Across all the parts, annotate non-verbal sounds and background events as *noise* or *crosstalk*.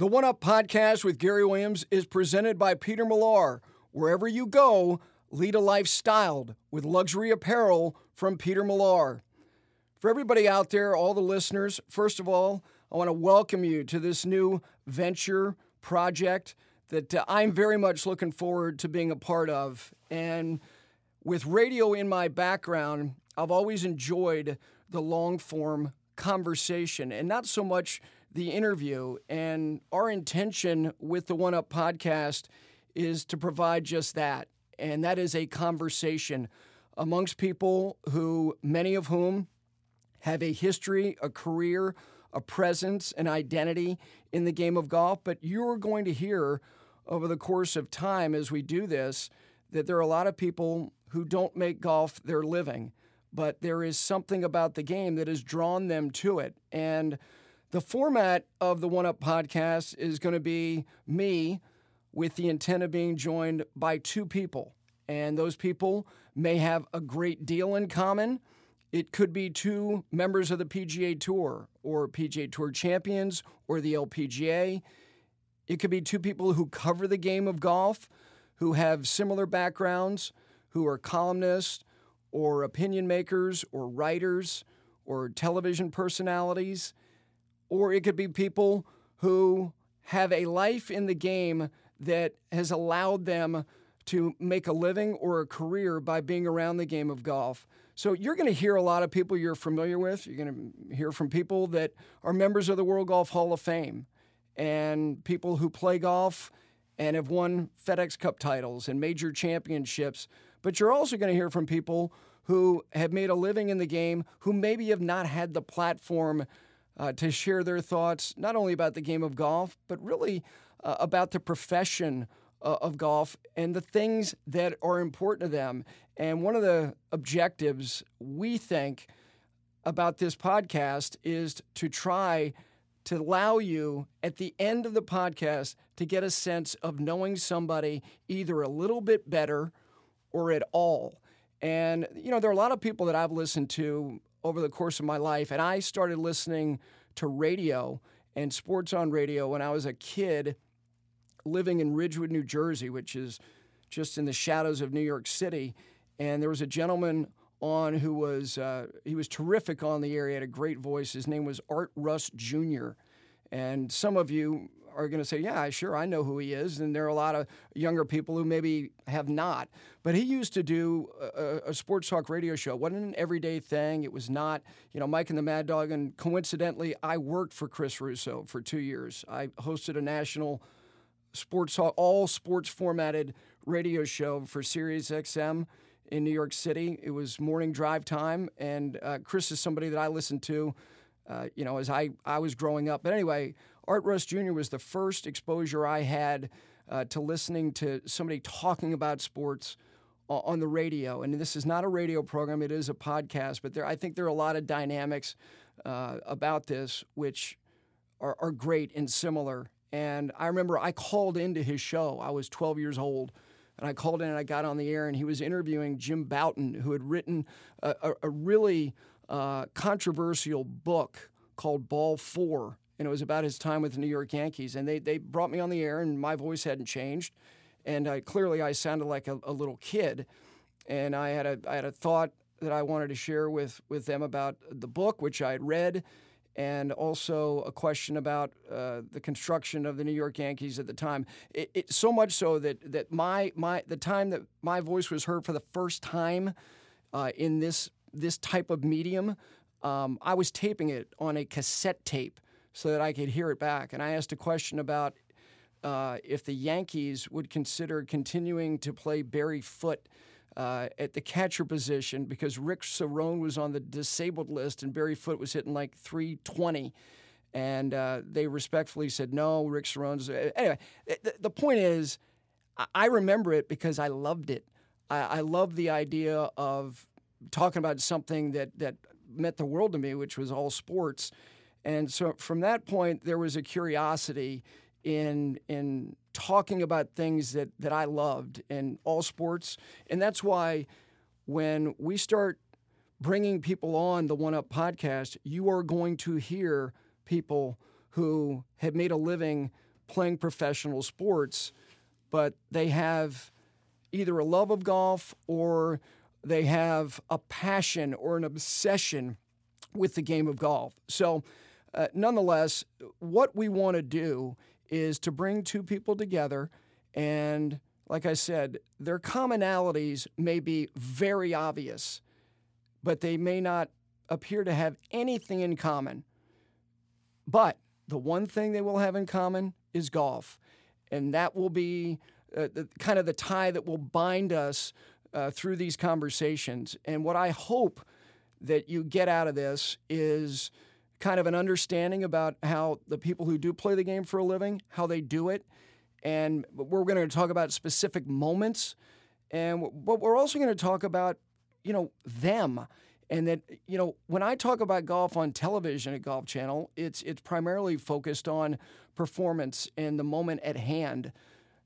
The One Up podcast with Gary Williams is presented by Peter Millar. Wherever you go, lead a life styled with luxury apparel from Peter Millar. For everybody out there, all the listeners, first of all, I want to welcome you to this new venture project that uh, I'm very much looking forward to being a part of. And with radio in my background, I've always enjoyed the long form conversation and not so much the interview. And our intention with the One Up podcast is to provide just that. And that is a conversation amongst people who, many of whom, have a history, a career, a presence, an identity in the game of golf. But you're going to hear over the course of time as we do this that there are a lot of people who don't make golf their living, but there is something about the game that has drawn them to it. And the format of the One Up podcast is going to be me with the intent of being joined by two people. And those people may have a great deal in common. It could be two members of the PGA Tour or PGA Tour champions or the LPGA. It could be two people who cover the game of golf, who have similar backgrounds, who are columnists or opinion makers or writers or television personalities. Or it could be people who have a life in the game that has allowed them to make a living or a career by being around the game of golf. So you're going to hear a lot of people you're familiar with. You're going to hear from people that are members of the World Golf Hall of Fame and people who play golf and have won FedEx Cup titles and major championships. But you're also going to hear from people who have made a living in the game who maybe have not had the platform uh, to share their thoughts, not only about the game of golf, but really uh, about the profession uh, of golf and the things that are important to them. And one of the objectives we think about this podcast is to try to allow you at the end of the podcast to get a sense of knowing somebody either a little bit better or at all. And, you know, there are a lot of people that I've listened to over the course of my life, and I started listening to radio and sports on radio when I was a kid living in Ridgewood, New Jersey, which is just in the shadows of New York City. And there was a gentleman on who was uh, he was terrific on the air. He had a great voice. His name was Art Rust Jr. And some of you are going to say, "Yeah, sure, I know who he is." And there are a lot of younger people who maybe have not. But he used to do a, a sports talk radio show. It wasn't an everyday thing. It was not, you know, Mike and the Mad Dog. And coincidentally, I worked for Chris Russo for two years. I hosted a national sports talk, all sports formatted radio show for Sirius XM in New York City. It was morning drive time, and uh, Chris is somebody that I listened to, uh, you know, as I, I was growing up. But anyway, Art Rust Jr. was the first exposure I had uh, to listening to somebody talking about sports on the radio. And this is not a radio program; it is a podcast. But there, I think there are a lot of dynamics uh, about this which are, are great and similar and I remember I called into his show. I was 12 years old. And I called in and I got on the air, and he was interviewing Jim Bouton, who had written a, a, a really uh, controversial book called Ball Four. And it was about his time with the New York Yankees. And they, they brought me on the air, and my voice hadn't changed. And I, clearly, I sounded like a, a little kid. And I had a, I had a thought that I wanted to share with, with them about the book, which I had read and also a question about uh, the construction of the New York Yankees at the time. It, it, so much so that that my my the time that my voice was heard for the first time uh, in this this type of medium, um, I was taping it on a cassette tape so that I could hear it back. And I asked a question about uh, if the Yankees would consider continuing to play Barry Foote uh, at the catcher position because Rick Cerone was on the disabled list and Barry Foote was hitting like 320. And uh, they respectfully said, no, Rick Cerone's. Uh, anyway, the, the point is, I remember it because I loved it. I, I love the idea of talking about something that, that meant the world to me, which was all sports. And so from that point, there was a curiosity in in talking about things that that I loved in all sports, and that's why when we start bringing people on the One Up podcast, you are going to hear people who have made a living playing professional sports, but they have either a love of golf or they have a passion or an obsession with the game of golf. So, uh, nonetheless, what we want to do is to bring two people together and like I said, their commonalities may be very obvious, but they may not appear to have anything in common. But the one thing they will have in common is golf. And that will be uh, the, kind of the tie that will bind us uh, through these conversations. And what I hope that you get out of this is kind of an understanding about how the people who do play the game for a living, how they do it. And we're going to talk about specific moments. And but we're also going to talk about, you know, them and that you know when I talk about golf on television at Golf Channel, it's it's primarily focused on performance and the moment at hand.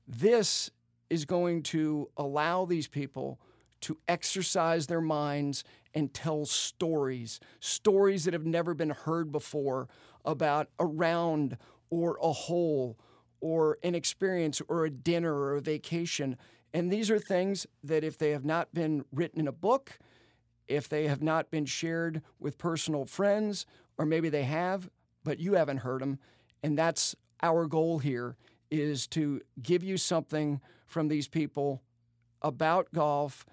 This is going to allow these people to exercise their minds and tell stories, stories that have never been heard before about a round or a hole or an experience or a dinner or a vacation. And these are things that if they have not been written in a book, if they have not been shared with personal friends, or maybe they have, but you haven't heard them. And that's our goal here is to give you something from these people about golf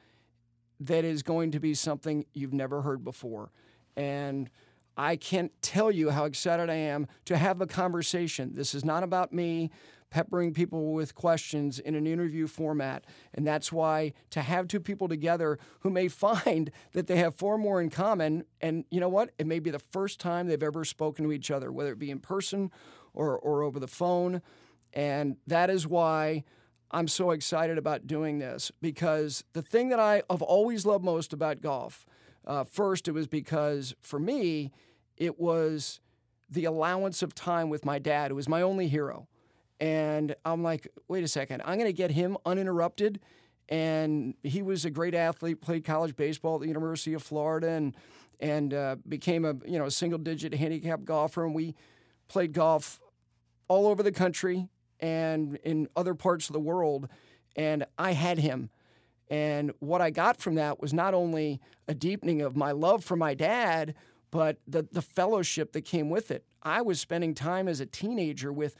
that is going to be something you've never heard before. And I can't tell you how excited I am to have a conversation. This is not about me peppering people with questions in an interview format. And that's why to have two people together who may find that they have far more in common, and you know what? It may be the first time they've ever spoken to each other, whether it be in person or, or over the phone. And that is why I'm so excited about doing this because the thing that I have always loved most about golf, uh, first, it was because for me, it was the allowance of time with my dad, who was my only hero. And I'm like, wait a second, I'm going to get him uninterrupted. And he was a great athlete, played college baseball at the University of Florida, and and uh, became a you know a single digit handicap golfer. And we played golf all over the country and in other parts of the world. And I had him. And what I got from that was not only a deepening of my love for my dad, but the, the fellowship that came with it. I was spending time as a teenager with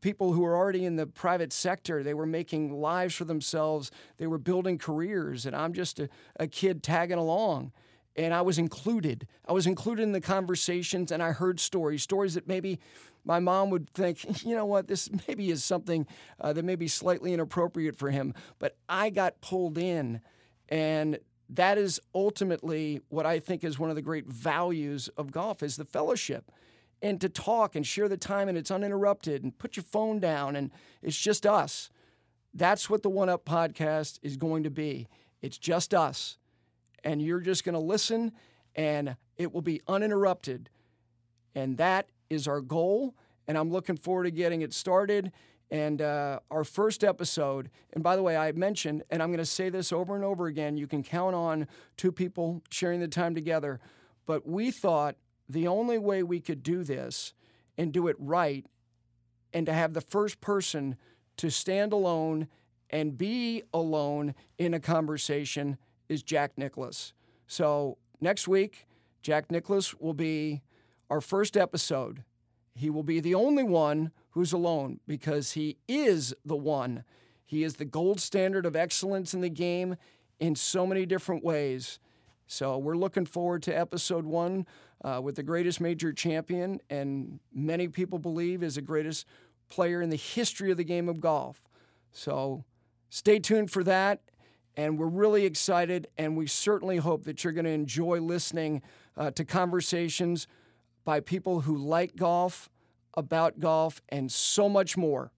people who were already in the private sector. They were making lives for themselves, they were building careers, and I'm just a, a kid tagging along. And I was included. I was included in the conversations, and I heard stories, stories that maybe my mom would think, *laughs* you know what, this maybe is something uh, that may be slightly inappropriate for him. But I got pulled in, and that is ultimately what I think is one of the great values of golf is the fellowship and to talk and share the time and it's uninterrupted and put your phone down and it's just us. That's what the One Up podcast is going to be. It's just us. And you're just going to listen and it will be uninterrupted. And that is our goal. And I'm looking forward to getting it started. And uh, our first episode, and by the way, I mentioned, and I'm going to say this over and over again you can count on two people sharing the time together. But we thought the only way we could do this and do it right and to have the first person to stand alone and be alone in a conversation is Jack Nicklaus. So next week, Jack Nicklaus will be our first episode. He will be the only one who's alone because he is the one. He is the gold standard of excellence in the game in so many different ways. So we're looking forward to episode one uh, with the greatest major champion, and many people believe is the greatest player in the history of the game of golf. So stay tuned for that. And we're really excited, and we certainly hope that you're going to enjoy listening uh, to conversations by people who like golf, about golf, and so much more.